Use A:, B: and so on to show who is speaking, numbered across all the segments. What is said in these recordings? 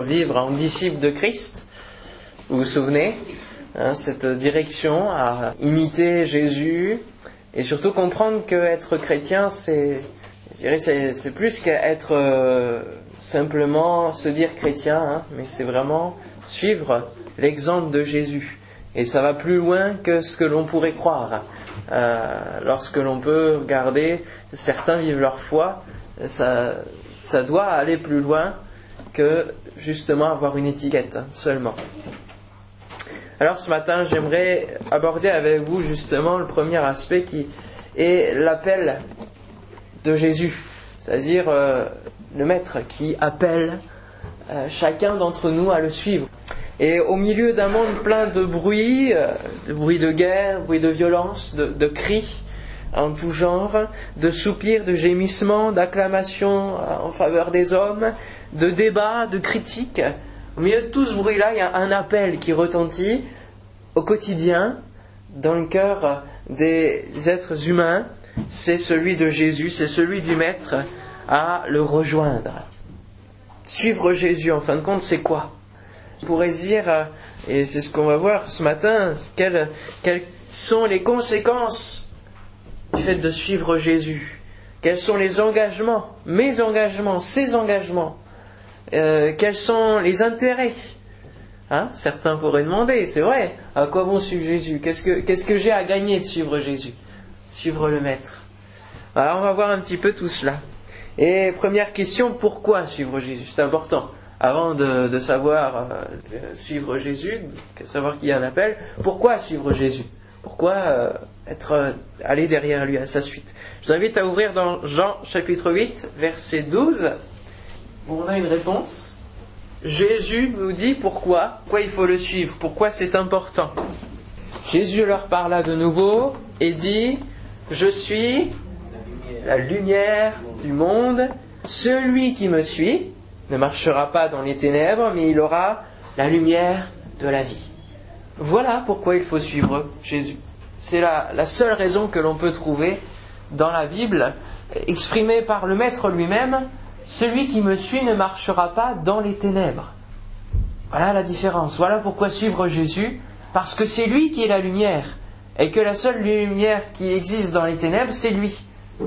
A: vivre en disciple de Christ. Vous vous souvenez hein, Cette direction à imiter Jésus et surtout comprendre qu'être chrétien, c'est, c'est, plus qu'être euh, simplement se dire chrétien, hein, mais c'est vraiment suivre l'exemple de Jésus. Et ça va plus loin que ce que l'on pourrait croire. Euh, lorsque l'on peut regarder, certains vivent leur foi, ça, ça doit aller plus loin que justement avoir une étiquette seulement. Alors ce matin, j'aimerais aborder avec vous justement le premier aspect qui est l'appel de Jésus, c'est-à-dire euh, le Maître qui appelle euh, chacun d'entre nous à le suivre. Et au milieu d'un monde plein de bruit, euh, de bruit de guerre, bruit de violence, de, de cris en tout genre, de soupirs, de gémissements, d'acclamations en faveur des hommes, de débats, de critiques. Au milieu de tout ce bruit-là, il y a un appel qui retentit au quotidien dans le cœur des êtres humains. C'est celui de Jésus, c'est celui du Maître à le rejoindre. Suivre Jésus, en fin de compte, c'est quoi? On pourrait dire, et c'est ce qu'on va voir ce matin, quelles, quelles sont les conséquences du fait de suivre Jésus? Quels sont les engagements, mes engagements, ses engagements? Euh, quels sont les intérêts hein Certains pourraient demander, c'est vrai, à quoi bon suivre Jésus Qu'est-ce que, qu'est-ce que j'ai à gagner de suivre Jésus Suivre le Maître. Alors on va voir un petit peu tout cela. Et première question, pourquoi suivre Jésus C'est important. Avant de, savoir euh, suivre Jésus, savoir qu'il y a un appel, pourquoi suivre Jésus Pourquoi euh, être aller derrière lui à sa suite Je vous invite à ouvrir dans Jean chapitre 8, verset 12 on a une réponse. Jésus nous dit pourquoi, pourquoi il faut le suivre, pourquoi c'est important. Jésus leur parla de nouveau et dit, je suis la lumière du monde. Celui qui me suit ne marchera pas dans les ténèbres, mais il aura la lumière de la vie. Voilà pourquoi il faut suivre Jésus. C'est la, la seule raison que l'on peut trouver dans la Bible, exprimée par le Maître lui-même, celui qui me suit ne marchera pas dans les ténèbres. Voilà la différence. Voilà pourquoi suivre Jésus, parce que c'est lui qui est la lumière, et que la seule lumière qui existe dans les ténèbres, c'est lui.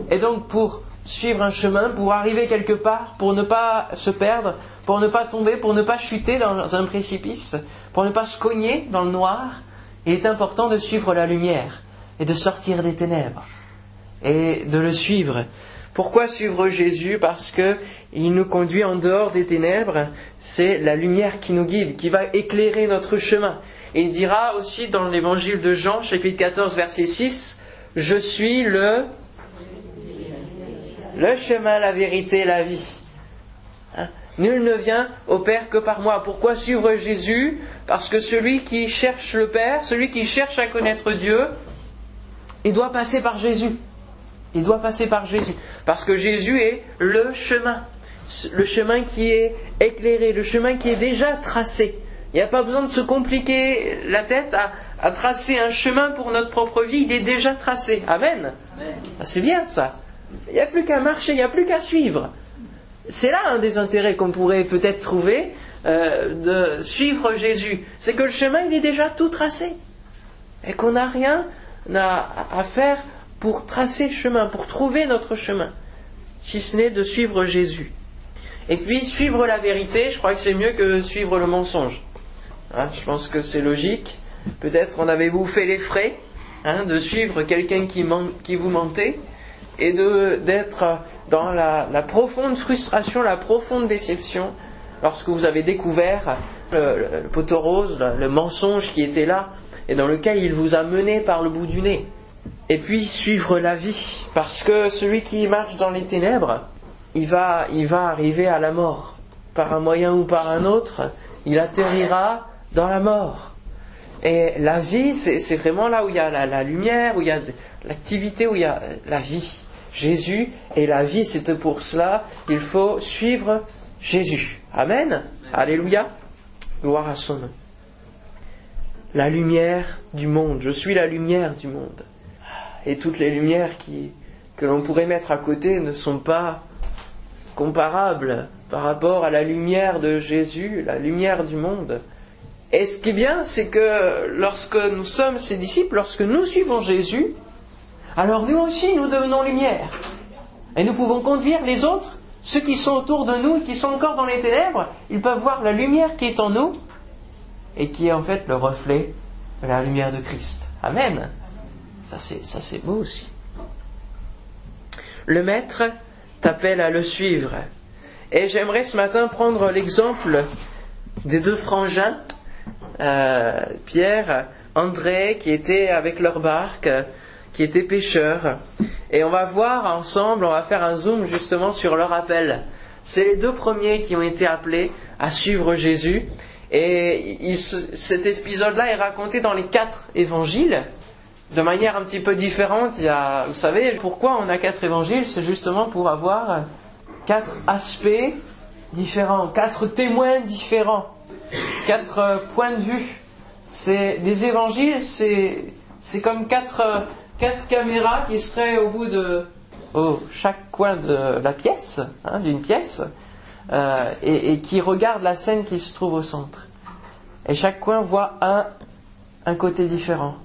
A: Et donc pour suivre un chemin, pour arriver quelque part, pour ne pas se perdre, pour ne pas tomber, pour ne pas chuter dans un précipice, pour ne pas se cogner dans le noir, il est important de suivre la lumière et de sortir des ténèbres et de le suivre. Pourquoi suivre Jésus Parce que il nous conduit en dehors des ténèbres. C'est la lumière qui nous guide, qui va éclairer notre chemin. Il dira aussi dans l'évangile de Jean, chapitre 14, verset 6, Je suis le, le chemin, la vérité, la vie. Hein? Nul ne vient au Père que par moi. Pourquoi suivre Jésus Parce que celui qui cherche le Père, celui qui cherche à connaître Dieu, il doit passer par Jésus. Il doit passer par Jésus. Parce que Jésus est le chemin. Le chemin qui est éclairé, le chemin qui est déjà tracé. Il n'y a pas besoin de se compliquer la tête à, tracer un chemin pour notre propre vie. Il est déjà tracé. Amen. Ah, c'est bien ça. Il n'y a plus qu'à marcher, il n'y a plus qu'à suivre. C'est là un des intérêts qu'on pourrait peut-être trouver euh, de suivre Jésus. C'est que le chemin, il est déjà tout tracé. Et qu'on n'a rien à faire pour tracer chemin, pour trouver notre chemin, si ce n'est de suivre Jésus. Et puis suivre la vérité, je crois que c'est mieux que suivre le mensonge. Hein, je pense que c'est logique. Peut-être en avez-vous fait les frais hein, de suivre quelqu'un qui, qui, vous mentait et d'être dans la, profonde frustration, la profonde déception lorsque vous avez découvert le, le poteau rose, le mensonge qui était là et dans lequel il vous a mené par le bout du nez et puis suivre la vie, parce que celui qui marche dans les ténèbres, il va, il va arriver à la mort. Par un moyen ou par un autre, il atterrira dans la mort. Et la vie, c'est vraiment là où il y a la, lumière, où il y a l'activité, où il y a la vie. Jésus est la vie, c'est pour cela qu'il faut suivre Jésus. Amen. Alléluia. Gloire à son nom. La lumière du monde. Je suis la lumière du monde et toutes les lumières que l'on pourrait mettre à côté ne sont pas comparables par rapport à la lumière de Jésus, la lumière du monde. Et ce qui est bien, c'est que lorsque nous sommes ses disciples, lorsque nous suivons Jésus, alors nous aussi nous devenons lumière. Et nous pouvons conduire les autres, ceux qui sont autour de nous, qui sont encore dans les ténèbres, ils peuvent voir la lumière qui est en nous et qui est en fait le reflet de la lumière de Christ. Amen. Ça c'est, beau aussi. Le maître t'appelle à le suivre. Et j'aimerais ce matin prendre l'exemple des deux frangins, euh, Pierre, André, qui étaient avec leur barque, qui étaient pêcheurs. Et on va voir ensemble, on va faire un zoom justement sur leur appel. C'est les deux premiers qui ont été appelés à suivre Jésus. Et cet épisode-là est raconté dans les quatre évangiles de manière un petit peu différente. Vous savez pourquoi on a quatre évangiles C'est justement pour avoir quatre aspects différents, quatre témoins différents, quatre points de vue. C'est les évangiles, c'est comme quatre quatre caméras qui seraient au bout de chaque coin de la pièce, hein, d'une pièce, euh, et, qui regardent la scène qui se trouve au centre. Et chaque coin voit un côté différent.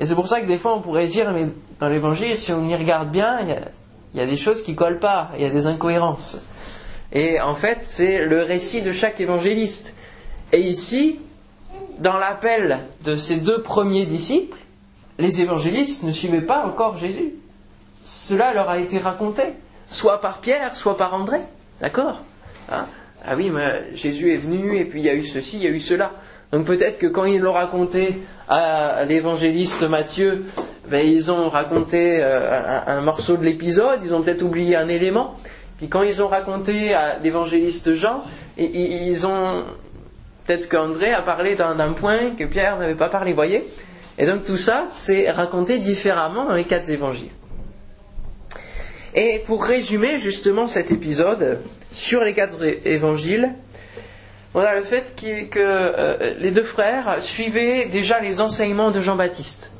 A: Et c'est pour ça que des fois on pourrait dire, mais dans l'évangile, si on y regarde bien, il y a, des choses qui collent pas, il y a des incohérences. Et en fait, c'est le récit de chaque évangéliste. Et ici, dans l'appel de ces deux premiers disciples, les évangélistes ne suivaient pas encore Jésus. Cela leur a été raconté, soit par Pierre, soit par André. D'accord? Hein? Ah oui, mais Jésus est venu et puis il y a eu ceci, il y a eu cela. Donc peut-être que quand ils l'ont raconté à l'évangéliste Matthieu, ben, ils ont raconté euh, un, morceau de l'épisode, ils ont peut-être oublié un élément. Puis quand ils ont raconté à l'évangéliste Jean, ils ont peut-être qu'André a parlé d'un point que Pierre n'avait pas parlé, voyez. Et donc tout ça, c'est raconté différemment dans les quatre évangiles. Et pour résumer justement cet épisode sur les quatre évangiles, a le fait que, euh, les deux frères suivaient déjà les enseignements de Jean-Baptiste.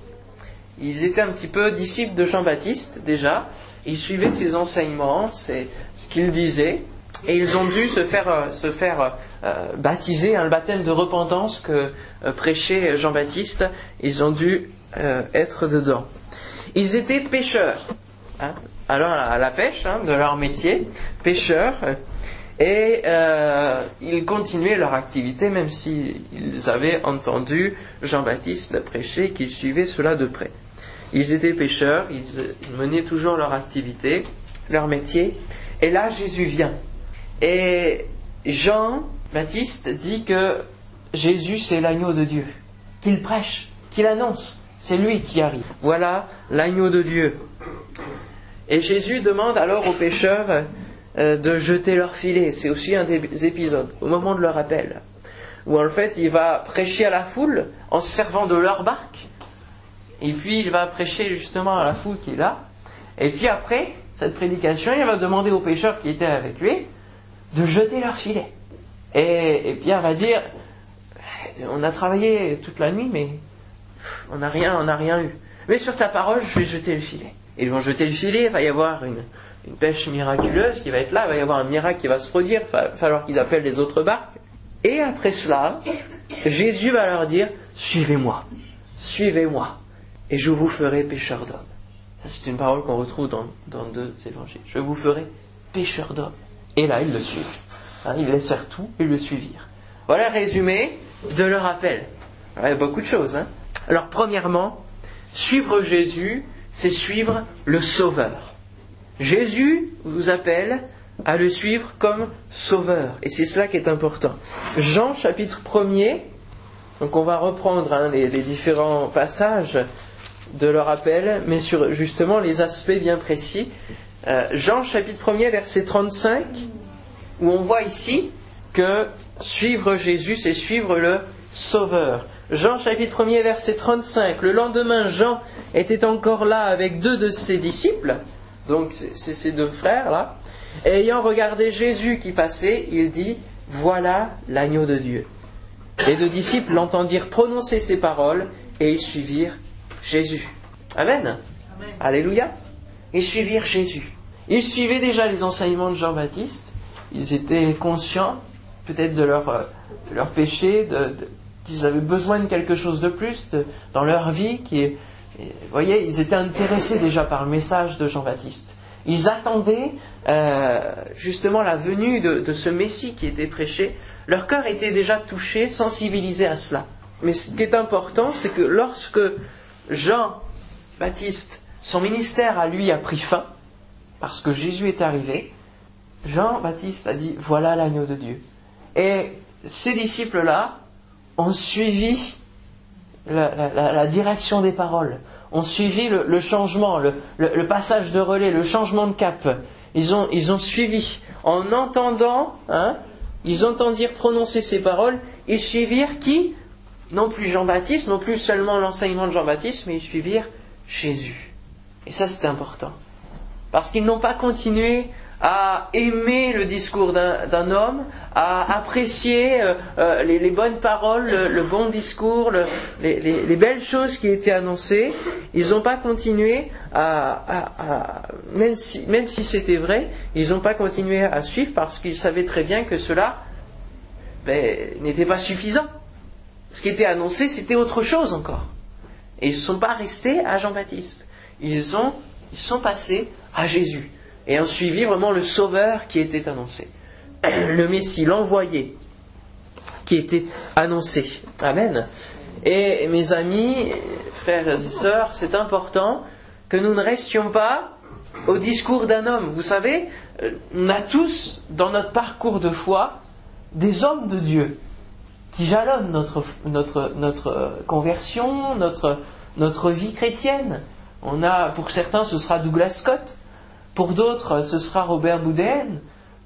A: Ils étaient un petit peu disciples de Jean-Baptiste déjà. Ils suivaient ses enseignements, c'est ce qu'il disait, et ils ont dû se faire, euh, se faire euh, baptiser, un baptême de repentance que prêchait Jean-Baptiste. Ils ont dû être dedans. Ils étaient pêcheurs. Hein, alors à la pêche hein, de leur métier, pêcheurs. Et euh, ils continuaient leur activité même s'ils avaient entendu Jean-Baptiste prêcher, qu'ils suivaient cela de près. Ils étaient pêcheurs, ils menaient toujours leur activité, leur métier. Et là, Jésus vient. Et Jean-Baptiste dit que Jésus, c'est l'agneau de Dieu, qu'il prêche, qu'il annonce. C'est lui qui arrive. Voilà l'agneau de Dieu. Et Jésus demande alors aux pêcheurs euh, de jeter leur filet. C'est aussi un des épisodes, au moment de leur appel, où en fait il va prêcher à la foule en se servant de leur barque, et puis il va prêcher justement à la foule qui est là, et puis après cette prédication, il va demander aux pêcheurs qui étaient avec lui de jeter leur filet. Et, et Pierre va dire, on a travaillé toute la nuit, mais on n'a rien, on n'a rien eu. Mais sur ta parole, je vais jeter le filet. Ils vont jeter le filet, il va y avoir une, une pêche miraculeuse qui va être là, il va y avoir un miracle qui va se produire, il va falloir qu'ils appellent les autres barques. Et après cela, Jésus va leur dire, suivez-moi, suivez-moi, et je vous ferai pêcheur d'hommes. c'est une parole qu'on retrouve dans, deux évangiles. Je vous ferai pêcheur d'hommes. Et là, ils le suivent. Hein, ils laissèrent tout et le suivirent. Voilà résumé de leur appel. il y a beaucoup de choses. Hein. Alors, premièrement, suivre Jésus, c'est suivre le Sauveur. Jésus vous appelle à le suivre comme sauveur. Et c'est cela qui est important. Jean chapitre 1er, donc on va reprendre hein, les, différents passages de leur appel, mais sur justement les aspects bien précis. Euh, Jean chapitre 1er, verset 35, où on voit ici que suivre Jésus, c'est suivre le Sauveur. Jean chapitre 1er, verset 35, le lendemain, Jean était encore là avec deux de ses disciples donc c'est ces deux frères-là. Et ayant regardé Jésus qui passait, il dit, Voilà l'agneau de Dieu. Les deux disciples l'entendirent prononcer ces paroles et ils suivirent Jésus. Amen. Alléluia. Ils suivirent Jésus. Ils suivaient déjà les enseignements de Jean-Baptiste ils étaient conscients peut-être de leur, euh, de leur péché, de, qu'ils avaient besoin de quelque chose de plus dans leur vie. Qui, vous voyez, ils étaient intéressés déjà par le message de Jean-Baptiste. Ils attendaient euh, justement la venue de, de, ce Messie qui était prêché. Leur cœur était déjà touché, sensibilisé à cela. Mais ce qui est important, c'est que lorsque Jean-Baptiste, son ministère à lui a pris fin, parce que Jésus est arrivé, Jean-Baptiste a dit, voilà l'agneau de Dieu. Et ces disciples-là ont suivi la, direction des paroles, ont suivi le, changement, le, passage de relais, le changement de cap. Ils ont, ils ont suivi. En entendant, hein, ils entendirent prononcer ces paroles, ils suivirent qui? Non plus Jean-Baptiste, non plus seulement l'enseignement de Jean-Baptiste, mais ils suivirent Jésus. Et ça, c'est important. Parce qu'ils n'ont pas continué à aimer le discours d'un homme, à apprécier euh, euh, les, bonnes paroles, le, bon discours, les, belles choses qui étaient annoncées. Ils n'ont pas continué à, même si, c'était vrai, ils n'ont pas continué à suivre parce qu'ils savaient très bien que cela ben, n'était pas suffisant. Ce qui était annoncé, c'était autre chose encore. Et ils ne sont pas restés à Jean-Baptiste. Ils, ont, ils sont passés à Jésus et ont suivi vraiment le Sauveur qui était annoncé. Le Messie, l'envoyé, qui était annoncé. Amen. Et mes amis, frères et sœurs, c'est important que nous ne restions pas au discours d'un homme. Vous savez, on a tous dans notre parcours de foi des hommes de Dieu qui jalonnent notre, notre, notre conversion, notre, notre vie chrétienne. On a, pour certains, ce sera Douglas Scott, pour d'autres, ce sera Robert Boudin.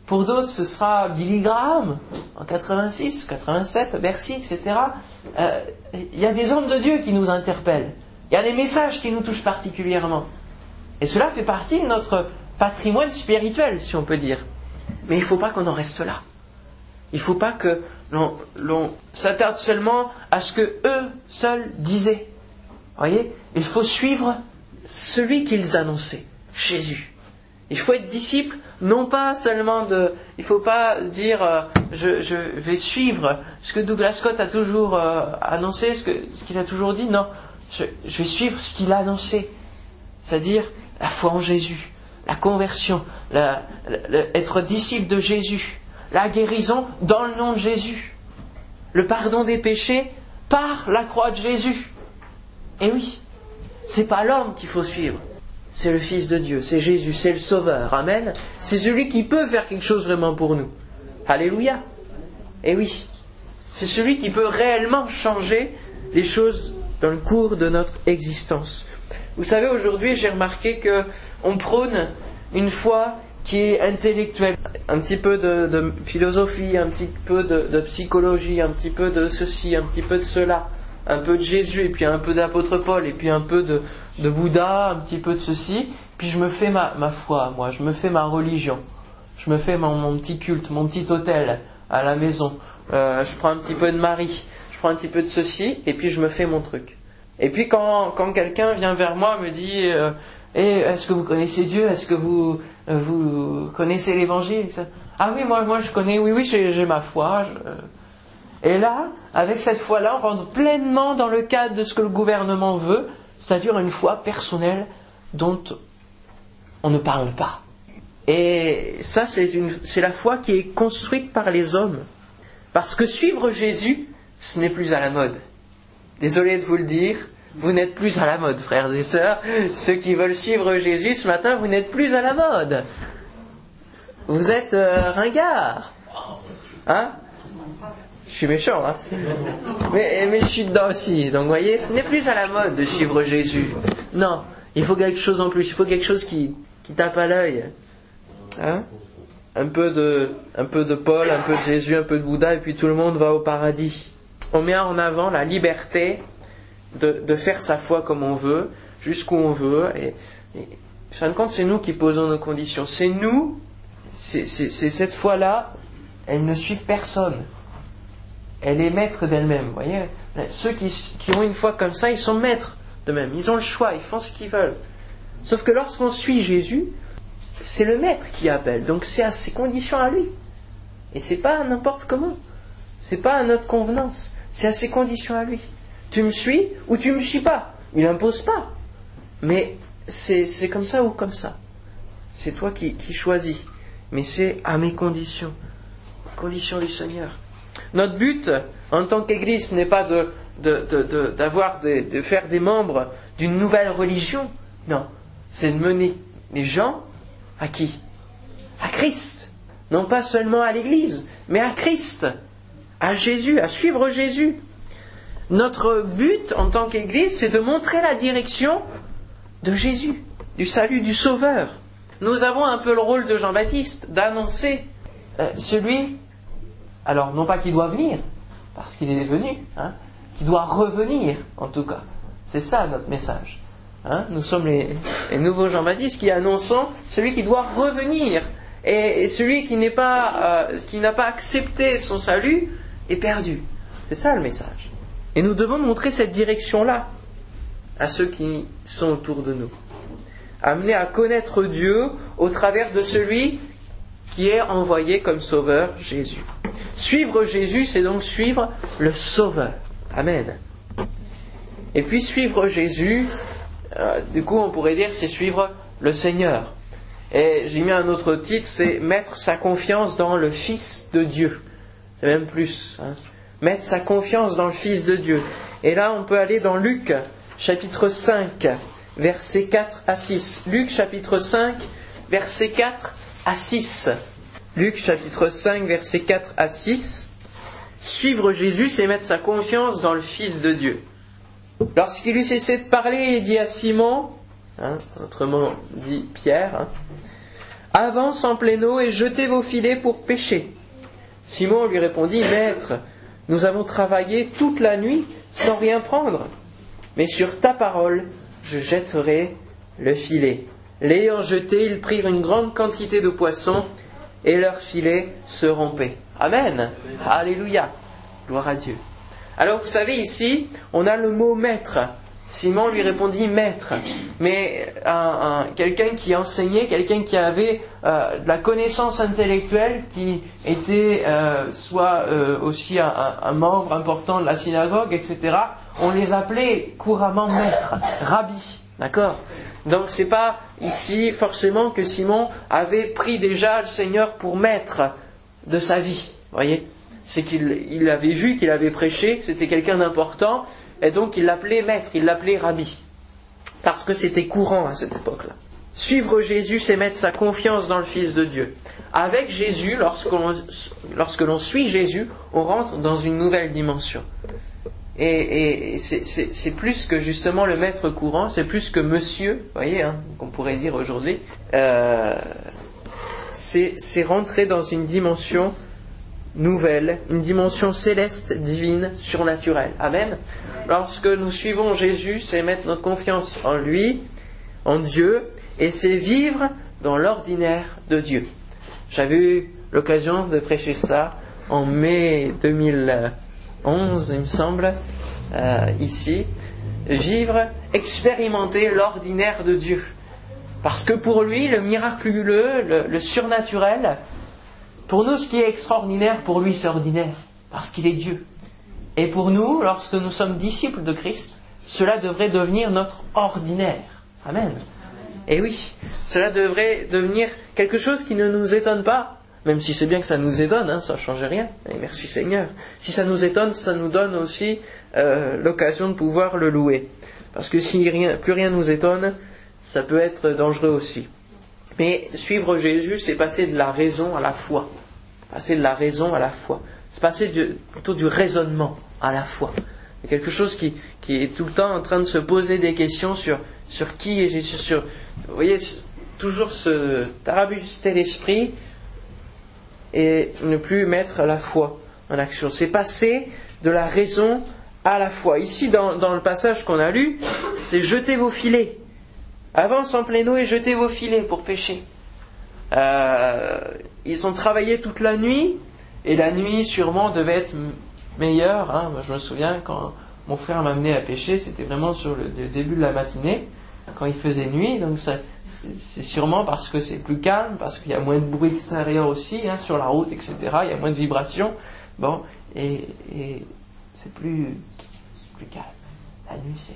A: Pour d'autres, ce sera Billy Graham en 86, 87, Bercy, etc. Euh, il y a des hommes de Dieu qui nous interpellent. Il y a des messages qui nous touchent particulièrement. Et cela fait partie de notre patrimoine spirituel, si on peut dire. Mais il ne faut pas qu'on en reste là. Il ne faut pas que l'on s'attarde seulement à ce que eux seuls disaient. Voyez? Il faut suivre celui qu'ils annonçaient, Jésus. Il faut être disciple, non pas seulement de. Il ne faut pas dire euh, je, vais suivre ce que Douglas Scott a toujours euh, annoncé, ce qu'il a toujours dit. Non, je, vais suivre ce qu'il a annoncé. C'est-à-dire la foi en Jésus, la conversion, être disciple de Jésus, la guérison dans le nom de Jésus, le pardon des péchés par la croix de Jésus. Et oui, c'est pas l'homme qu'il faut suivre, c'est le Fils de Dieu, c'est Jésus, c'est le Sauveur. Amen. C'est celui qui peut faire quelque chose vraiment pour nous. Alléluia. Et oui, c'est celui qui peut réellement changer les choses dans le cours de notre existence. Vous savez, aujourd'hui, j'ai remarqué que on prône une foi qui est intellectuelle, un petit peu de, philosophie, un petit peu de psychologie, un petit peu de ceci, un petit peu de cela un peu de Jésus, et puis un peu d'apôtre Paul, et puis un peu de, Bouddha, un petit peu de ceci, puis je me fais ma, foi, moi, je me fais ma religion, je me fais mon, petit culte, mon petit hôtel à la maison, euh, je prends un petit peu de Marie, je prends un petit peu de ceci, et puis je me fais mon truc. Et puis quand, quelqu'un vient vers moi, me dit, euh, eh, est-ce que vous connaissez Dieu? Est-ce que vous, vous connaissez l'Évangile? Ah oui, moi, moi je connais, oui, oui, j'ai ma foi. Et là, avec cette foi-là, on rentre pleinement dans le cadre de ce que le gouvernement veut, c'est-à-dire une foi personnelle dont on ne parle pas. Et ça, c'est la foi qui est construite par les hommes. Parce que suivre Jésus, ce n'est plus à la mode. Désolé de vous le dire, vous n'êtes plus à la mode, frères et sœurs. Ceux qui veulent suivre Jésus ce matin, vous n'êtes plus à la mode. Vous êtes euh, ringard. Hein? Je suis méchant, hein mais, je suis dedans aussi. Donc, vous voyez, ce n'est plus à la mode de suivre Jésus. Non, il faut quelque chose en plus. Il faut quelque chose qui, tape à l'œil. Hein? Un peu, de, Paul, un peu de Jésus, un peu de Bouddha, et puis tout le monde va au paradis. On met en avant la liberté de, faire sa foi comme on veut, jusqu'où on veut. Et, et fin de compte, c'est nous qui posons nos conditions. C'est nous, c'est cette foi-là, elles ne suivent personne elle est maître d'elle-même. Voyez Ceux qui, ont une foi comme ça, ils sont maîtres d'eux-mêmes. Ils ont le choix, ils font ce qu'ils veulent. Sauf que lorsqu'on suit Jésus, c'est le maître qui appelle. Donc c'est à ses conditions à lui. Et c'est pas n'importe comment. C'est pas à notre convenance. C'est à ses conditions à lui. Tu me suis ou tu me suis pas. Il n'impose pas. Mais c'est comme ça ou comme ça. C'est toi qui, qui choisis. Mais c'est à mes conditions. Conditions du Seigneur. Notre but en tant qu'Église n'est pas de, d'avoir de, faire des membres d'une nouvelle religion. Non, c'est de mener les gens à qui? À Christ. Non pas seulement à l'Église, mais à Christ, à Jésus, à suivre Jésus. Notre but en tant qu'Église, c'est de montrer la direction de Jésus, du salut du Sauveur. Nous avons un peu le rôle de Jean-Baptiste, d'annoncer euh, celui, alors non pas qu'il doit venir, parce qu'il est venu, hein, qui doit revenir en tout cas. C'est ça notre message. Hein. Nous sommes les, nouveaux Jean-Baptiste qui annonçons celui qui doit revenir. Et, celui qui n'est pas, euh, qui n'a pas accepté son salut est perdu. C'est ça le message. Et nous devons montrer cette direction-là à ceux qui sont autour de nous. Amener à connaître Dieu au travers de celui qui est envoyé comme sauveur, Jésus. Suivre Jésus, c'est donc suivre le sauveur. Amen. Et puis suivre Jésus, euh, du coup on pourrait dire c'est suivre le Seigneur. Et j'ai mis un autre titre, c'est mettre sa confiance dans le Fils de Dieu. C'est même plus. Hein. Mettre sa confiance dans le Fils de Dieu. Et là on peut aller dans Luc chapitre 5, versets 4 à 6. Luc chapitre 5, versets 4 à 6. Luc chapitre 5, versets 4 à 6. Suivre Jésus, c'est mettre sa confiance dans le Fils de Dieu. Lorsqu'il eut cessé de parler, il dit à Simon, hein, autrement dit Pierre, hein, Avance en pleine eau et jetez vos filets pour pêcher. Simon lui répondit, Maître, nous avons travaillé toute la nuit sans rien prendre, mais sur ta parole, je jetterai le filet. L'ayant jeté, ils prirent une grande quantité de poissons et leurs filets se rompaient. Amen. Alléluia. Gloire à Dieu. Alors vous savez ici, on a le mot maître. Simon lui répondit maître, mais quelqu'un qui enseignait, quelqu'un qui avait euh, de la connaissance intellectuelle, qui était euh, soit euh, aussi un, membre important de la synagogue, etc. On les appelait couramment maître, rabbi, d'accord? Donc c'est pas ici forcément que Simon avait pris déjà le Seigneur pour maître de sa vie, voyez C'est qu'il avait vu qu'il avait prêché, c'était quelqu'un d'important, et donc il l'appelait maître, il l'appelait rabbi. Parce que c'était courant à cette époque-là. Suivre Jésus, c'est mettre sa confiance dans le Fils de Dieu. Avec Jésus, lorsque l'on suit Jésus, on rentre dans une nouvelle dimension. Et, c'est plus que justement le maître courant, c'est plus que monsieur, voyez, hein, qu'on pourrait dire aujourd'hui. Euh, c'est rentrer dans une dimension nouvelle, une dimension céleste, divine, surnaturelle. Amen. Lorsque nous suivons Jésus, c'est mettre notre confiance en lui, en Dieu, et c'est vivre dans l'ordinaire de Dieu. J'avais eu l'occasion de prêcher ça en mai 2011, il me semble, euh, ici. Vivre, expérimenter l'ordinaire de Dieu. Parce que pour lui, le miraculeux, le, surnaturel, pour nous, ce qui est extraordinaire, pour lui, c'est ordinaire. Parce qu'il est Dieu. Et pour nous, lorsque nous sommes disciples de Christ, cela devrait devenir notre ordinaire. Amen. Et oui, cela devrait devenir quelque chose qui ne nous étonne pas, même si c'est bien que ça nous étonne, hein, ça ne change rien. Et merci Seigneur. Si ça nous étonne, ça nous donne aussi euh, l'occasion de pouvoir le louer. Parce que si rien, plus rien nous étonne, ça peut être dangereux aussi. Mais suivre Jésus, c'est passer de la raison à la foi. Passer de la raison à la foi. C'est passer plutôt du raisonnement à la foi. C'est quelque chose qui, est tout le temps en train de se poser des questions sur, sur qui est Jésus. Sur, vous voyez, toujours se tarabuster l'esprit et ne plus mettre la foi en action. C'est passer de la raison à la foi. Ici, dans, dans le passage qu'on a lu, c'est jeter vos filets. Avance en pleine eau et jetez vos filets pour pêcher. Euh, ils ont travaillé toute la nuit, et la nuit sûrement devait être meilleure. Hein. je me souviens quand mon frère m'a amené à pêcher, c'était vraiment sur le, début de la matinée, quand il faisait nuit, donc ça, c'est sûrement parce que c'est plus calme, parce qu'il y a moins de bruit extérieur aussi, hein, sur la route, etc. Il y a moins de vibrations. Bon, et, c'est plus, plus calme. La nuit, c'est.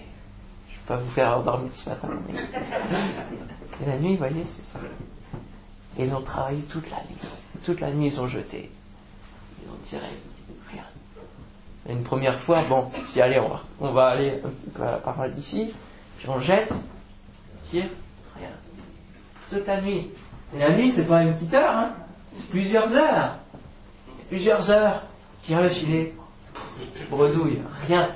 A: Je ne vais pas vous faire dormir ce matin. Mais... Et la nuit, vous voyez, c'est ça. Ils ont travaillé toute la nuit. Toute la nuit, ils ont jeté. Ils ont tiré rien. une première fois, bon, si allez, on va, on va aller un petit peu par là d'ici, puis on jette, tire. Toute la nuit. Et la nuit, c'est pas une petite heure, hein. C'est plusieurs heures. Plusieurs heures. Tire le filet. Bredouille. Rien.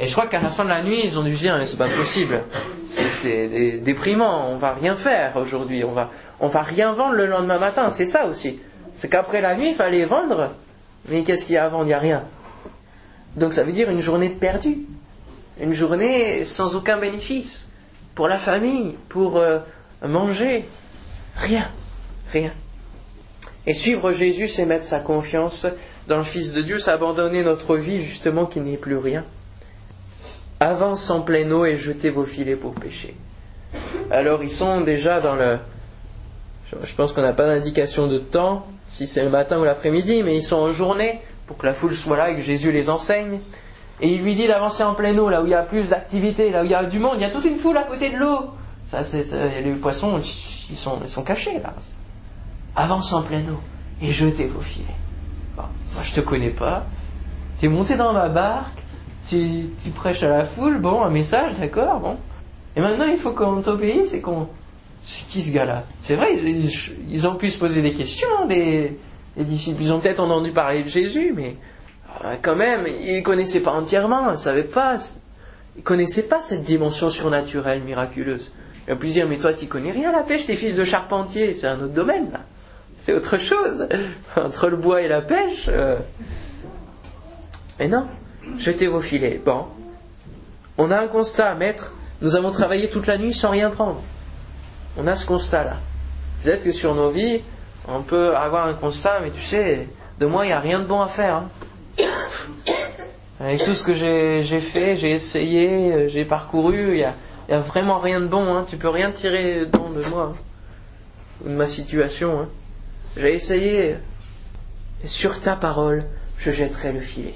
A: Et je crois qu'à la fin de la nuit, ils ont dû dire, mais c'est pas possible. C'est déprimant. On va rien faire aujourd'hui. On va, on va rien vendre le lendemain matin. C'est ça aussi. C'est qu'après la nuit, il fallait vendre. Mais qu'est-ce qu'il y a à vendre? Il n'y a rien. Donc ça veut dire une journée perdue. Une journée sans aucun bénéfice. Pour la famille, pour euh, manger. Rien. Rien. Et suivre Jésus, c'est mettre sa confiance dans le Fils de Dieu, c'est abandonner notre vie justement qui n'est plus rien. Avance en pleine eau et jetez vos filets pour pêcher. Alors ils sont déjà dans le... Je pense qu'on n'a pas d'indication de temps, si c'est le matin ou l'après-midi, mais ils sont en journée pour que la foule soit là et que Jésus les enseigne. Et il lui dit d'avancer en pleine eau, là où il y a plus d'activité, là où il y a du monde, il y a toute une foule à côté de l'eau. Ça, c'est, euh, les poissons, ils sont, cachés là. Avance en pleine eau et jetez vos filets. Moi je te connais pas. Tu es monté dans ma barque, tu, tu, prêches à la foule, bon, un message, d'accord, bon. Et maintenant il faut qu'on t'obéisse et qu'on. C'est qui ce gars-là? C'est vrai, ils, ont pu se poser des questions, les, les disciples. Ils ont peut-être entendu parler de Jésus, mais euh, quand même, ils ne connaissaient pas entièrement, ils ne savaient pas. Ils connaissaient pas cette dimension surnaturelle, miraculeuse. Il a pu dire, mais toi, tu connais rien à la pêche, t'es fils de charpentier, c'est un autre domaine, là. C'est autre chose. Entre le bois et la pêche. Euh. Mais non, jetez vos filets. Bon. On a un constat, maître. Nous avons travaillé toute la nuit sans rien prendre. On a ce constat-là. Peut-être que sur nos vies, on peut avoir un constat, mais tu sais, de moi, il n'y a rien de bon à faire. Hein. Avec tout ce que j'ai fait, j'ai essayé, euh, j'ai parcouru, il n'y a vraiment rien de bon, hein. tu peux rien tirer de moi, hein. de ma situation. Hein. J'ai essayé, sur ta parole, je jetterai le filet.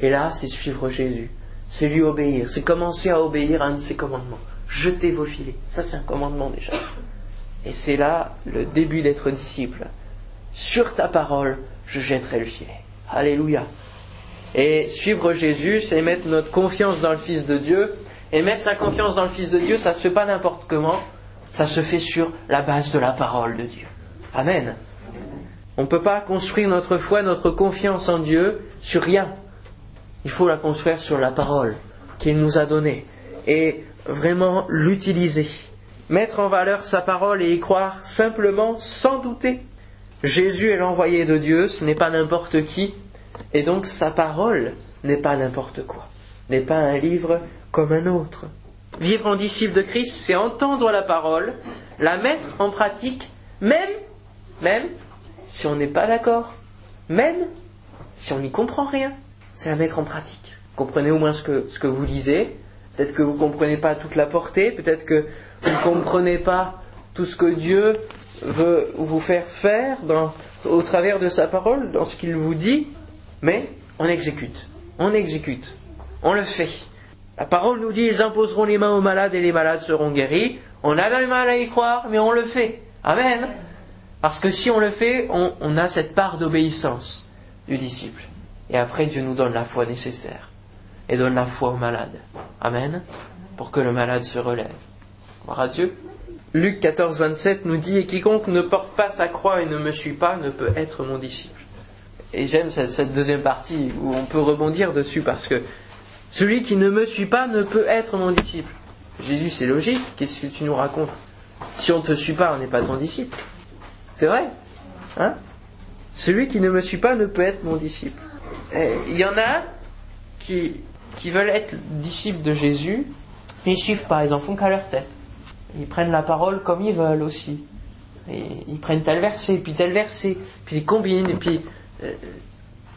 A: Et là, c'est suivre Jésus, c'est lui obéir, c'est commencer à obéir à un de ses commandements. Jetez vos filets, ça c'est un commandement déjà. Et c'est là le début d'être disciple. Sur ta parole, je jetterai le filet. Alléluia. Et suivre Jésus, c'est mettre notre confiance dans le Fils de Dieu et mettre sa confiance dans le Fils de Dieu, ça se fait pas n'importe comment, ça se fait sur la base de la parole de Dieu. Amen. On ne peut pas construire notre foi, notre confiance en Dieu sur rien. Il faut la construire sur la parole qu'il nous a donnée et vraiment l'utiliser. Mettre en valeur sa parole et y croire simplement sans douter. Jésus est l'envoyé de Dieu, ce n'est pas n'importe qui, et donc sa parole n'est pas n'importe quoi, n'est pas un livre comme un autre. Vivre en disciple de Christ, c'est entendre la parole, la mettre en pratique, même, si on n'est pas d'accord, même si on n'y comprend rien, c'est la mettre en pratique. Comprenez au moins ce que, vous lisez. Peut-être que vous ne comprenez pas toute la portée, peut-être que vous ne comprenez pas tout ce que Dieu veut vous faire faire au travers de sa parole, dans ce qu'il vous dit, mais on exécute. On exécute. On le fait. La parole nous dit ils imposeront les mains aux malades et les malades seront guéris. On a du mal à y croire, mais on le fait. Amen. Parce que si on le fait, on, a cette part d'obéissance du disciple. Et après, Dieu nous donne la foi nécessaire. Et donne la foi aux malades. Amen. Pour que le malade se relève. Gloire à Dieu. Luc 14, 27 nous dit, et quiconque ne porte pas sa croix et ne me suit pas ne peut être mon disciple. Et j'aime cette deuxième partie où on peut rebondir dessus parce que celui qui ne me suit pas ne peut être mon disciple. Jésus, c'est logique. Qu'est-ce que tu nous racontes Si on ne te suit pas, on n'est pas ton disciple. C'est vrai hein? Celui qui ne me suit pas ne peut être mon disciple. Il y en a qui, veulent être disciples de Jésus, mais ils ne suivent pas, ils en font qu'à leur tête. Ils prennent la parole comme ils veulent aussi. Ils prennent tel verset, puis tel verset, puis ils combinent, puis... Euh,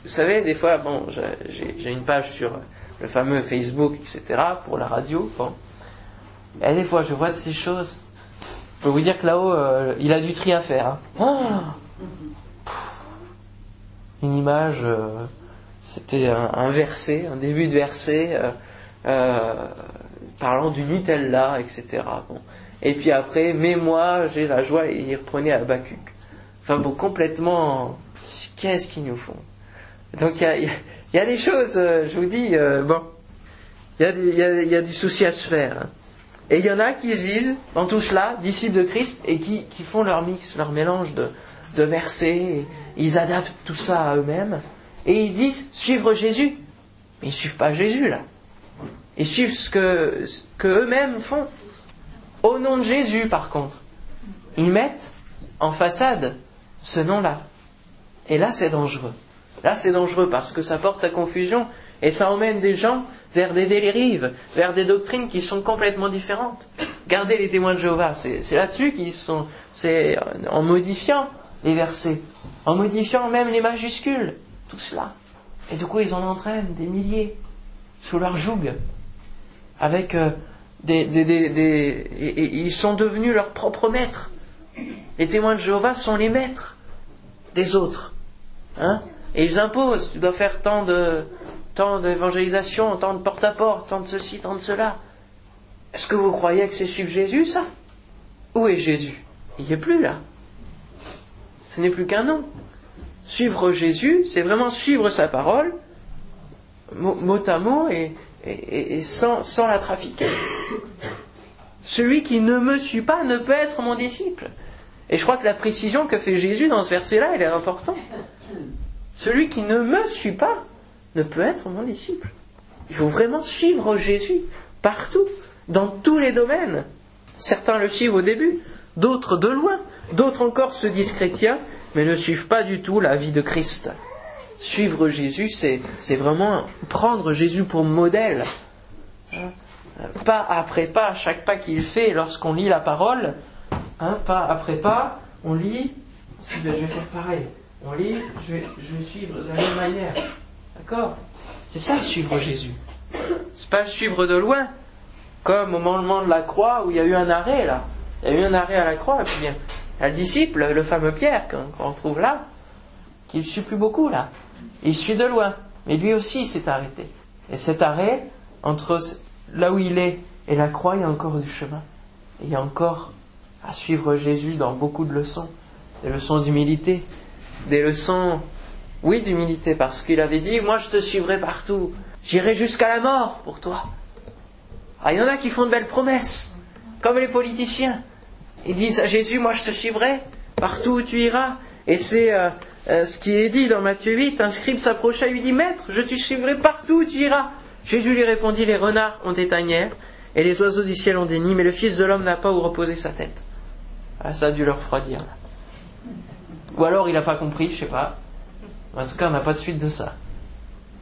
A: vous savez, des fois, j'ai une page sur le fameux Facebook, etc., pour la radio. Bon. Et des fois, je vois de ces choses. Je peux vous dire que là-haut, euh, il a du tri à faire. Hein. Oh Une image, euh, c'était un, verset, un début de verset, euh, parlant du Nutella, etc. Bon. Et puis après, mais moi, j'ai la joie, et il reprenait Habakkuk. Enfin bon, complètement, qu'est-ce qu'ils nous font? Donc il y a, des choses, je vous dis, bon, il y, a, du souci à se faire. Hein. Et il y en a qui disent, dans tout cela, disciples de Christ, et qui, font leur mix, leur mélange de, versets, ils adaptent tout ça à eux-mêmes, et ils disent suivre Jésus. Mais ils ne suivent pas Jésus là. Ils suivent ce que, que eux-mêmes font. Au nom de Jésus, par contre. Ils mettent en façade ce nom-là. Et là, c'est dangereux. Là, c'est dangereux parce que ça porte à confusion et ça emmène des gens vers des dérives, vers des doctrines qui sont complètement différentes. Gardez les témoins de Jéhovah, c'est là-dessus qu'ils sont, c'est en modifiant les versets, en modifiant même les majuscules, tout cela. Et du coup, ils en entraînent des milliers sous leur joug, avec euh, des, ils sont devenus leurs propres maîtres. Les témoins de Jéhovah sont les maîtres des autres. Hein et ils imposent, tu dois faire tant de, tant d'évangélisation, tant de porte-à-porte, tant de ceci, tant de cela. Est-ce que vous croyez que c'est suivre Jésus, ça? Où est Jésus? Il n'y est plus là. Ce n'est plus qu'un nom. Suivre Jésus, c'est vraiment suivre sa parole, mot à mot et, sans, sans la trafiquer. Celui qui ne me suit pas ne peut être mon disciple. Et je crois que la précision que fait Jésus dans ce verset-là, elle est importante. Celui qui ne me suit pas ne peut être mon disciple. Il faut vraiment suivre Jésus partout, dans tous les domaines. Certains le suivent au début, d'autres de loin, d'autres encore se disent chrétiens, mais ne suivent pas du tout la vie de Christ. Suivre Jésus, c'est, vraiment prendre Jésus pour modèle. Hein? Pas après pas, chaque pas qu'il fait lorsqu'on lit la parole, hein, pas après pas, on lit, je vais faire pareil. On lit, je vais, je vais suivre de la même manière. D'accord? C'est ça suivre Jésus. C'est pas suivre de loin, comme au moment de la croix où il y a eu un arrêt là. Il y a eu un arrêt à la croix, et puis bien, il y a le disciple, le fameux Pierre qu'on retrouve là, qui ne suit plus beaucoup là. Il suit de loin, mais lui aussi s'est arrêté. Et cet arrêt, entre là où il est et la croix, il y a encore du chemin. il y a encore à suivre Jésus dans beaucoup de leçons. Des leçons d'humilité, des leçons oui, d'humilité, parce qu'il avait dit, moi je te suivrai partout, j'irai jusqu'à la mort pour toi. Ah, il y en a qui font de belles promesses, comme les politiciens. Ils disent à Jésus, moi je te suivrai partout où tu iras. Et c'est euh, euh, ce qui est dit dans Matthieu 8, un scribe s'approcha et lui dit, Maître, je te suivrai partout où tu iras. Jésus lui répondit, les renards ont des tanières, et les oiseaux du ciel ont des nids, mais le Fils de l'homme n'a pas où reposer sa tête. Ah, ça a dû leur refroidir. Ou alors il n'a pas compris, je sais pas. En tout cas, on n'a pas de suite de ça.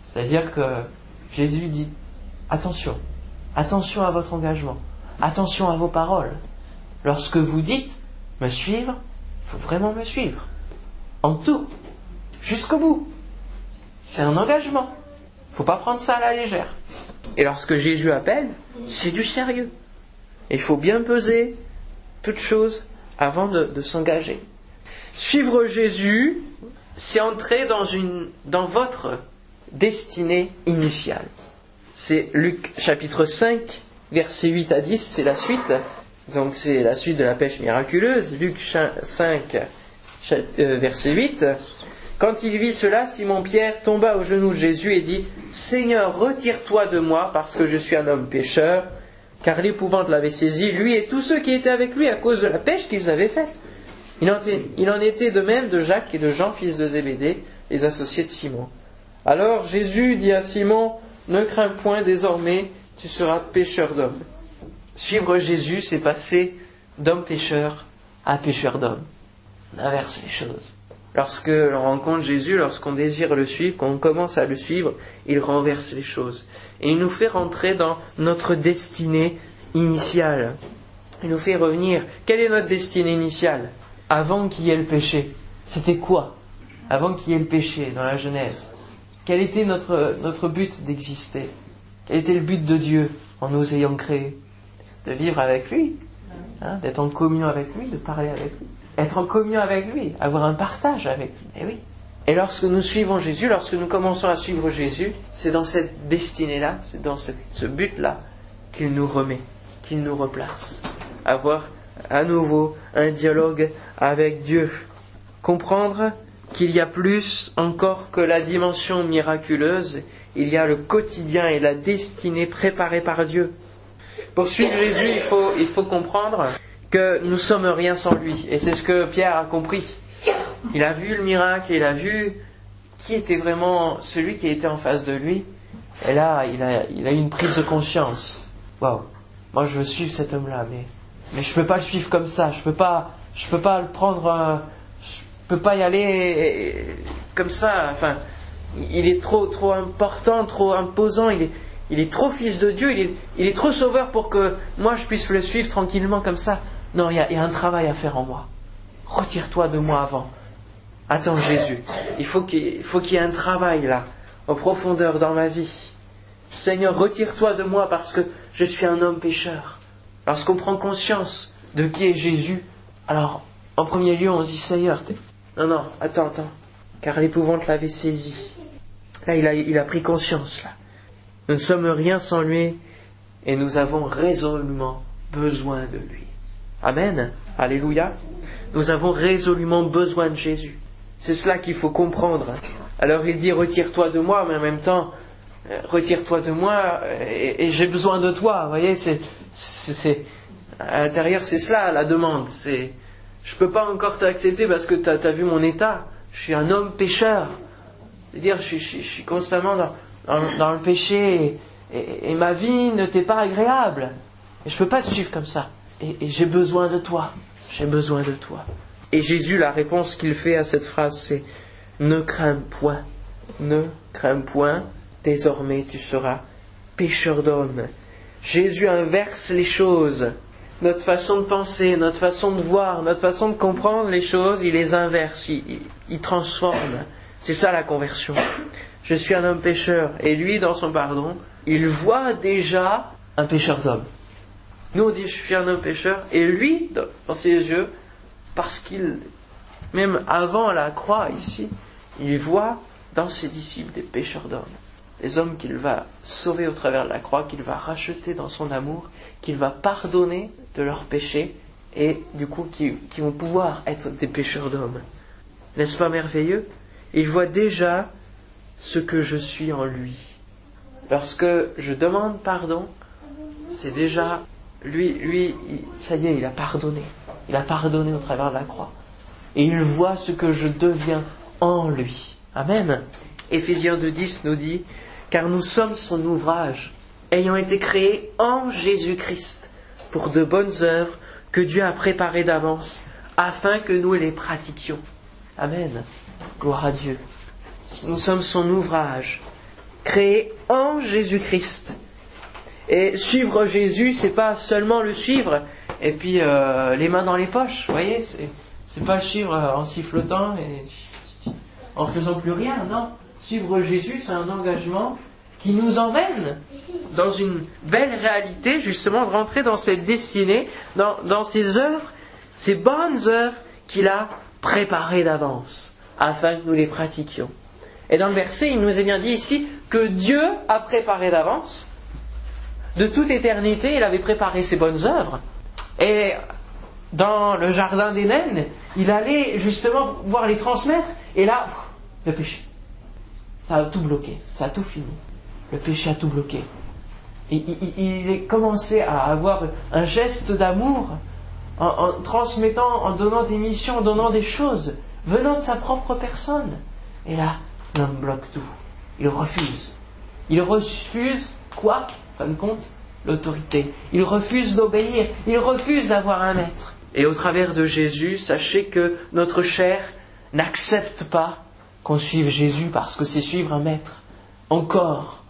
A: C'est-à-dire que Jésus dit attention, attention à votre engagement, attention à vos paroles. Lorsque vous dites me suivre, il faut vraiment me suivre. En tout, jusqu'au bout. C'est un engagement. Il ne faut pas prendre ça à la légère. Et lorsque Jésus appelle, c'est du sérieux. Il faut bien peser toute chose avant de s'engager. Suivre Jésus, c'est entrer dans, votre destinée initiale. C'est Luc chapitre 5, versets 8 à 10, c'est la suite. Donc c'est la suite de la pêche miraculeuse. Luc 5, euh, verset 8. Quand il vit cela, Simon-Pierre tomba aux genoux de Jésus et dit, Seigneur, retire-toi de moi parce que je suis un homme pécheur, car l'épouvante l'avait saisi, lui et tous ceux qui étaient avec lui à cause de la pêche qu'ils avaient faite. Il en, était, de même de Jacques et de Jean, fils de Zébédée, les associés de Simon. Alors Jésus dit à Simon, Ne crains point désormais, tu seras pécheur d'hommes. Suivre Jésus, c'est passer d'homme pécheur à pécheur d'homme. On inverse les choses. Lorsque l'on rencontre Jésus, lorsqu'on désire le suivre, qu'on commence à le suivre, il renverse les choses. Et il nous fait rentrer dans notre destinée initiale. Il nous fait revenir. Quelle est notre destinée initiale? Avant qu'il y ait le péché, c'était quoi Avant qu'il y ait le péché dans la Genèse, quel était notre, notre but d'exister? Quel était le but de Dieu en nous ayant créés? De vivre avec lui, hein, d'être en communion avec lui, de parler avec lui, être en communion avec lui, avoir un partage avec lui. Et eh oui. Et lorsque nous suivons Jésus, lorsque nous commençons à suivre Jésus, c'est dans cette destinée-là, c'est dans ce but-là qu'il nous remet, qu'il nous replace. Avoir à nouveau un dialogue avec Dieu. Comprendre qu'il y a plus encore que la dimension miraculeuse, il y a le quotidien et la destinée préparée par Dieu. Pour suivre Jésus, il faut, comprendre que nous sommes rien sans lui. Et c'est ce que Pierre a compris. Il a vu le miracle, il a vu qui était vraiment celui qui était en face de lui. Et là, il a, il a eu une prise de conscience. Waouh, moi je veux suivre cet homme-là, mais, mais je ne peux pas le suivre comme ça. Je peux peux pas le prendre. Euh, je peux pas y aller comme ça. Enfin, il est trop, trop important, trop imposant. Il est, trop fils de Dieu. Il est, trop sauveur pour que moi je puisse le suivre tranquillement comme ça. Non, il y a, un travail à faire en moi. Retire-toi de moi avant. Attends Jésus. Il faut qu'il faut qu'il y ait un travail là, en profondeur dans ma vie. Seigneur, retire-toi de moi parce que je suis un homme pécheur. Lorsqu'on prend conscience de qui est Jésus, alors en premier lieu on se dit Seigneur, non, non, attends, attends, car l'épouvante l'avait saisi. Là, il a, il a pris conscience, là. Nous ne sommes rien sans lui et nous avons résolument besoin de lui. Amen. Alléluia. Nous avons résolument besoin de Jésus. C'est cela qu'il faut comprendre. Alors il dit retire-toi de moi, mais en même temps, euh, retire-toi de moi et, j'ai besoin de toi. Vous voyez, c'est, c'est, à l'intérieur, c'est cela la demande. C'est, je peux pas encore t'accepter parce que tu as, vu mon état. Je suis un homme pécheur. C'est-à-dire, je, je, suis constamment dans, dans, le péché et, ma vie ne t'est pas agréable. Et je peux pas te suivre comme ça. Et, et j'ai besoin de toi. J'ai besoin de toi. Et Jésus, la réponse qu'il fait à cette phrase, c'est Ne crains point, ne crains point, désormais tu seras pécheur d'hommes. Jésus inverse les choses. Notre façon de penser, notre façon de voir, notre façon de comprendre les choses, il les inverse, il, transforme. C'est ça la conversion. Je suis un homme pécheur, et lui, dans son pardon, il voit déjà un pécheur d'homme. Nous, on dit je suis un homme pécheur, et lui, dans ses yeux, parce qu'il, même avant la croix ici, il voit dans ses disciples des pécheurs d'hommes les hommes qu'il va sauver au travers de la croix, qu'il va racheter dans son amour, qu'il va pardonner de leurs péchés et du coup qui, vont pouvoir être des pécheurs d'hommes. N'est-ce pas merveilleux? Il voit déjà ce que je suis en lui. Lorsque je demande pardon, c'est déjà lui, lui, ça y est, il a pardonné. Il a pardonné au travers de la croix. Et il voit ce que je deviens en lui. Amen. Éphésiens 2.10 nous dit car nous sommes son ouvrage, ayant été créés en Jésus-Christ pour de bonnes œuvres que Dieu a préparées d'avance, afin que nous les pratiquions. Amen. Gloire à Dieu. Nous sommes son ouvrage, créé en Jésus-Christ. Et suivre Jésus, c'est pas seulement le suivre et puis euh, les mains dans les poches, vous voyez, c'est pas suivre euh, en sifflotant et en faisant plus rien, non. Suivre Jésus, c'est un engagement qui nous emmène dans une belle réalité, justement, de rentrer dans cette destinée, dans, dans ces œuvres, ces bonnes œuvres qu'il a préparées d'avance, afin que nous les pratiquions. Et dans le verset, il nous est bien dit ici que Dieu a préparé d'avance. De toute éternité, il avait préparé ses bonnes œuvres. Et dans le jardin d'Éden, il allait justement pouvoir les transmettre. Et là, le péché ça a tout bloqué, ça a tout fini. Le péché a tout bloqué. Il, est commencé à avoir un geste d'amour en, transmettant, en donnant des missions, en donnant des choses venant de sa propre personne. Et là, l'homme bloque tout. Il refuse. Il refuse quoi, en fin de compte? L'autorité. Il refuse d'obéir. Il refuse d'avoir un maître. Et au travers de Jésus, sachez que notre chair n'accepte pas qu'on suive Jésus parce que c'est suivre un maître. Encore.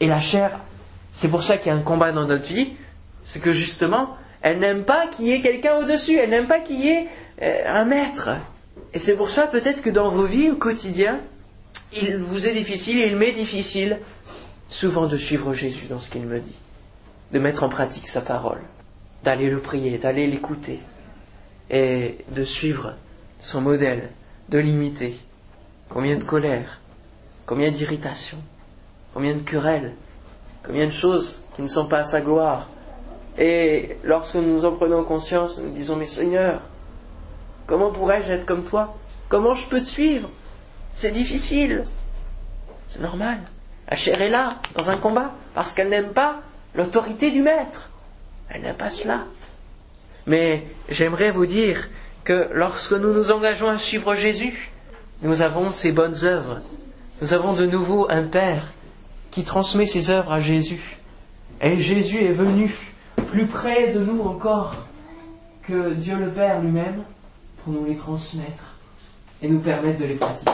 A: Et la chair, c'est pour ça qu'il y a un combat dans notre vie, c'est que justement, elle n'aime pas qu'il y ait quelqu'un au-dessus, elle n'aime pas qu'il y ait euh, un maître. Et c'est pour ça peut-être que dans vos vies au quotidien, il vous est difficile, il m'est difficile souvent de suivre Jésus dans ce qu'il me dit, de mettre en pratique sa parole. d'aller le prier, d'aller l'écouter et de suivre son modèle, de l'imiter. Combien de colère, combien d'irritation, combien de querelles, combien de choses qui ne sont pas à sa gloire. Et lorsque nous en prenons conscience, nous disons, mais Seigneur, comment pourrais-je être comme toi? Comment je peux te suivre? C'est difficile. C'est normal. La chair est là, dans un combat, parce qu'elle n'aime pas l'autorité du maître. Elle n'aime pas cela. Mais j'aimerais vous dire que lorsque nous nous engageons à suivre Jésus, nous avons ses bonnes œuvres. Nous avons de nouveau un Père qui transmet ses œuvres à Jésus. Et Jésus est venu plus près de nous encore que Dieu le Père lui-même pour nous les transmettre et nous permettre de les pratiquer.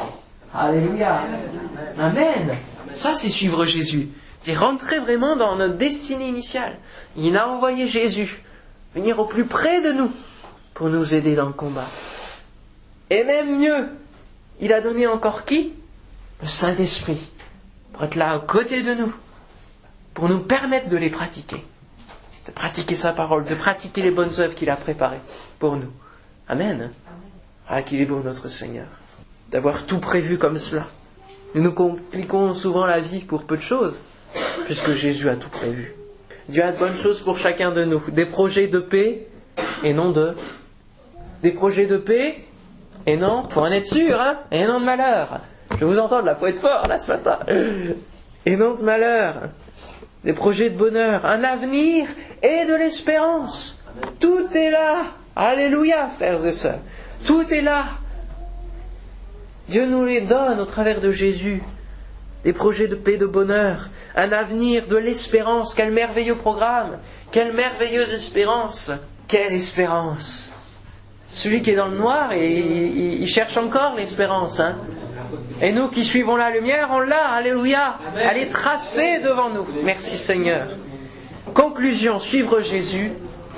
A: Alléluia. Amen. Ça, c'est suivre Jésus. C'est rentrer vraiment dans notre destinée initiale. Il a envoyé Jésus venir au plus près de nous pour nous aider dans le combat. Et même mieux, il a donné encore qui? Le Saint-Esprit, pour être là à côté de nous, pour nous permettre de les pratiquer, de pratiquer sa parole, de pratiquer les bonnes œuvres qu'il a préparées pour nous. Amen. Ah, qu'il est beau notre Seigneur, d'avoir tout prévu comme cela. Nous nous compliquons souvent la vie pour peu de choses, puisque Jésus a tout prévu. Dieu a de bonnes choses pour chacun de nous, des projets de paix et non de... Des projets de paix et non, pour en être sûr, hein, et non de malheur. Je vous entends la être fort là ce matin. Et non de malheur. Des projets de bonheur, un avenir et de l'espérance. Tout est là. Alléluia, frères et sœurs. Tout est là. Dieu nous les donne au travers de Jésus. Des projets de paix, de bonheur, un avenir, de l'espérance. Quel merveilleux programme. Quelle merveilleuse espérance. Quelle espérance. Celui qui est dans le noir, et il, cherche encore l'espérance. Hein. Et nous qui suivons la lumière, on l'a. Alléluia. Elle est tracée devant nous. Merci Seigneur. Conclusion, suivre Jésus.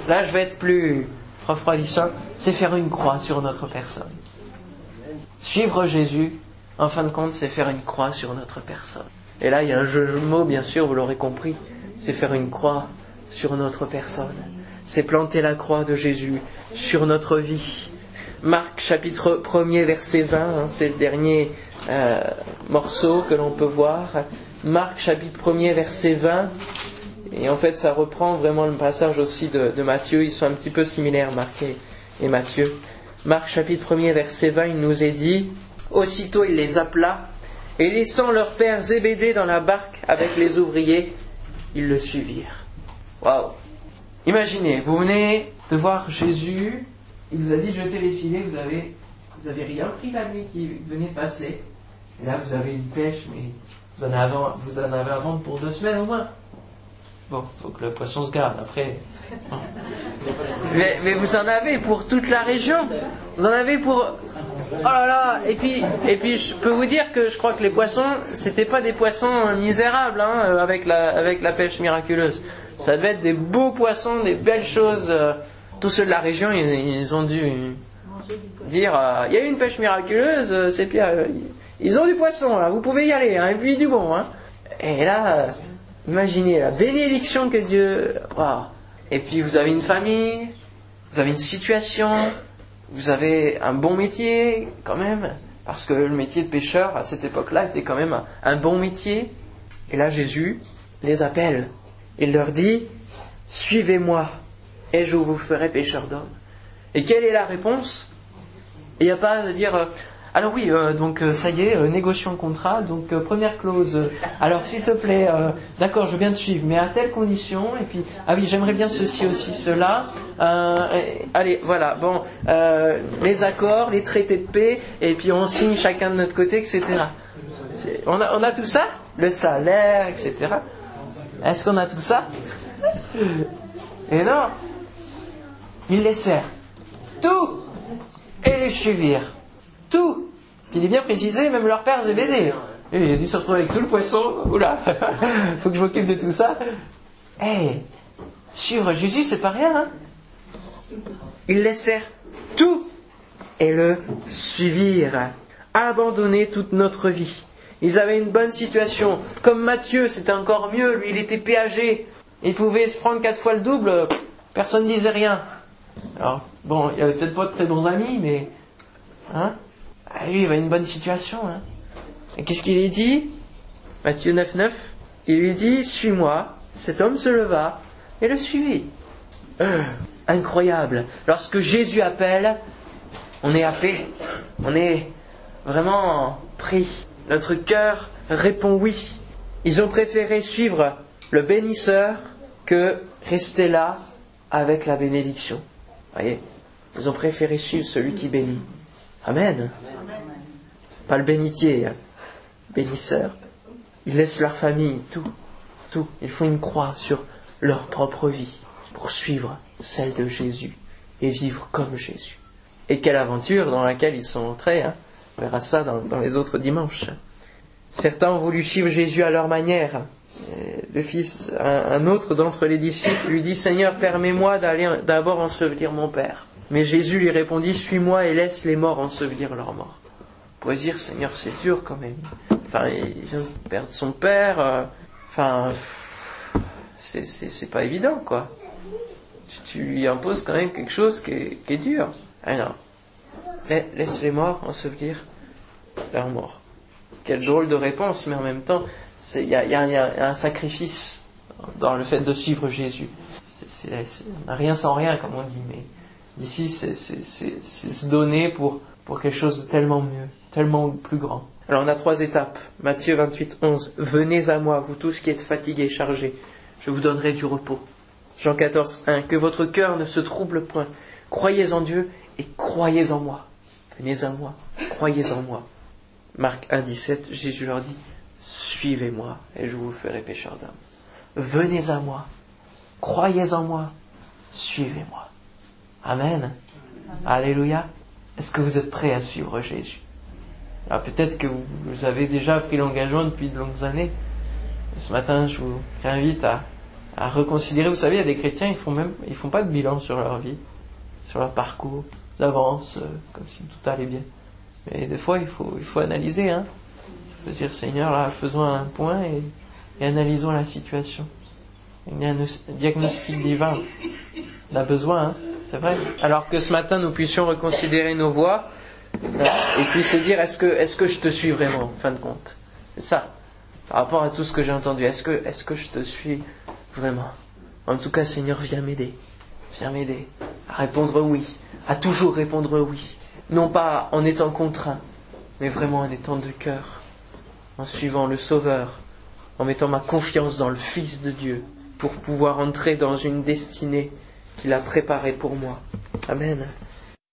A: Là, je vais être plus refroidissant. C'est faire une croix sur notre personne. Suivre Jésus, en fin de compte, c'est faire une croix sur notre personne. Et là, il y a un jeu de mots, bien sûr, vous l'aurez compris. C'est faire une croix sur notre personne c'est planter la croix de Jésus sur notre vie. Marc chapitre 1er verset 20, hein, c'est le dernier euh, morceau que l'on peut voir. Marc chapitre 1er verset 20. Et en fait, ça reprend vraiment le passage aussi de, Matthieu. Ils sont un petit peu similaires, Marc et, et Matthieu. Marc chapitre 1er verset 20, il nous est dit, Aussitôt il les appela, et laissant leur père Zébédée dans la barque avec les ouvriers, ils le suivirent. Waouh Imaginez, vous venez de voir Jésus, il vous a dit de jeter les filets, vous avez, vous avez rien pris la nuit qui venait de passer. Et là, vous avez une pêche, mais vous en avez, vous en avez à vendre pour deux semaines au moins. Bon, faut que le poisson se garde après. Mais, mais, vous en avez pour toute la région. Vous en avez pour. Oh là là Et puis, et puis, je peux vous dire que je crois que les poissons, c'était pas des poissons misérables hein, avec la, avec la pêche miraculeuse. Ça devait être des beaux poissons, des belles choses. Euh, tous ceux de la région, ils, ont dû dire euh, il y a eu une pêche miraculeuse, euh, c'est Pierre. Ils ont du poisson, là, vous pouvez y aller, hein, et puis du bon. Hein. Et là, imaginez la bénédiction que Dieu. Et puis vous avez une famille, vous avez une situation, vous avez un bon métier quand même, parce que le métier de pêcheur à cette époque-là était quand même un bon métier. Et là, Jésus les appelle. Il leur dit, Suivez-moi, et je vous ferai pécheur d'hommes. Et quelle est la réponse? Il n'y a pas de dire, euh, alors oui, euh, donc euh, ça y est, négocions le contrat, donc première clause, alors s'il te plaît, d'accord, je veux bien te suivre, mais à telle condition, et puis, ah oui, j'aimerais bien ceci, aussi, cela, allez, voilà, bon, les accords, les traités de paix, et puis on signe chacun de notre côté, etc. On a tout ça? Le salaire, etc. Est-ce qu'on a tout ça? Et non. Ils laissèrent tout et les suivirent. Tout. il est bien précisé, même leur père Zébédée. Et il a dû se retrouver avec tout le poisson. Oula, faut que je m'occupe de tout ça. Eh, suivre Jésus, c'est pas rien. Hein Ils laissèrent tout et le suivirent. Abandonner toute notre vie. Ils avaient une bonne situation. Comme Matthieu, c'était encore mieux. Lui, il était péagé. Il pouvait se prendre quatre fois le double. Personne ne disait rien. Alors, bon, il avait peut-être pas de très bons amis, mais. Hein? Ah, Lui, il avait une bonne situation. Hein et qu'est-ce qu'il lui dit? Matthieu 9, 9. Il lui dit Suis-moi. Cet homme se leva et le suivit. Euh, incroyable. Lorsque Jésus appelle, on est happé. On est vraiment pris. Notre cœur répond oui. Ils ont préféré suivre le bénisseur que rester là avec la bénédiction. Voyez, ils ont préféré suivre celui qui bénit. Amen. Pas le bénitier, hein. bénisseur. Ils laissent leur famille, tout, tout. Ils font une croix sur leur propre vie pour suivre celle de Jésus et vivre comme Jésus. Et quelle aventure dans laquelle ils sont entrés. Hein. On verra ça dans, les autres dimanches. Certains ont voulu suivre Jésus à leur manière. Le fils, un, autre d'entre les disciples lui dit Seigneur, permets-moi d'aller d'abord ensevelir mon père. Mais Jésus lui répondit Suis-moi et laisse les morts ensevelir leurs morts. On pourrait dire Seigneur, c'est dur quand même. Enfin, de perdre son père. Euh, enfin, c'est pas évident, quoi. Tu, lui imposes quand même quelque chose qui est, qui est dur. Alors, laisse les morts ensevelir leurs morts. Quelle drôle de réponse, mais en même temps, il y, a, un sacrifice dans le fait de suivre Jésus. On rien sans rien, comme on dit, mais ici, c'est, se donner pour, pour quelque chose de tellement mieux, tellement plus grand. Alors on a trois étapes. Matthieu 28, 11. Venez à moi, vous tous qui êtes fatigués et chargés, je vous donnerai du repos. Jean 14, 1. Que votre cœur ne se trouble point. Croyez en Dieu et croyez en moi. Venez à moi, croyez en moi. Marc 1, 17, Jésus leur dit, suivez-moi et je vous ferai pécheur d'hommes. Venez à moi, croyez en moi, suivez-moi. Amen. Alléluia. Est-ce que vous êtes prêts à suivre Jésus? Alors peut-être que vous avez déjà pris l'engagement depuis de longues années. Ce matin, je vous invite à, à reconsidérer. Vous savez, il y a des chrétiens, ils font même, ils font pas de bilan sur leur vie, sur leur parcours. Avancent euh, comme si tout allait bien. Mais des fois, il faut, il faut analyser. Hein. Dire, Seigneur, là, faisons un point et, analysons la situation. Il y a un diagnostic divin. On a besoin, hein. c'est vrai. Alors que ce matin, nous puissions reconsidérer nos voies et puis se dire, est-ce que, est-ce que je te suis vraiment, en fin de compte? C'est ça. Par rapport à tout ce que j'ai entendu, est-ce que, est-ce que je te suis vraiment? En tout cas, Seigneur, viens m'aider. Viens m'aider à répondre oui, à toujours répondre oui non pas en étant contraint, mais vraiment en étant de cœur, en suivant le Sauveur, en mettant ma confiance dans le Fils de Dieu, pour pouvoir entrer dans une destinée qu'il a préparée pour moi. Amen.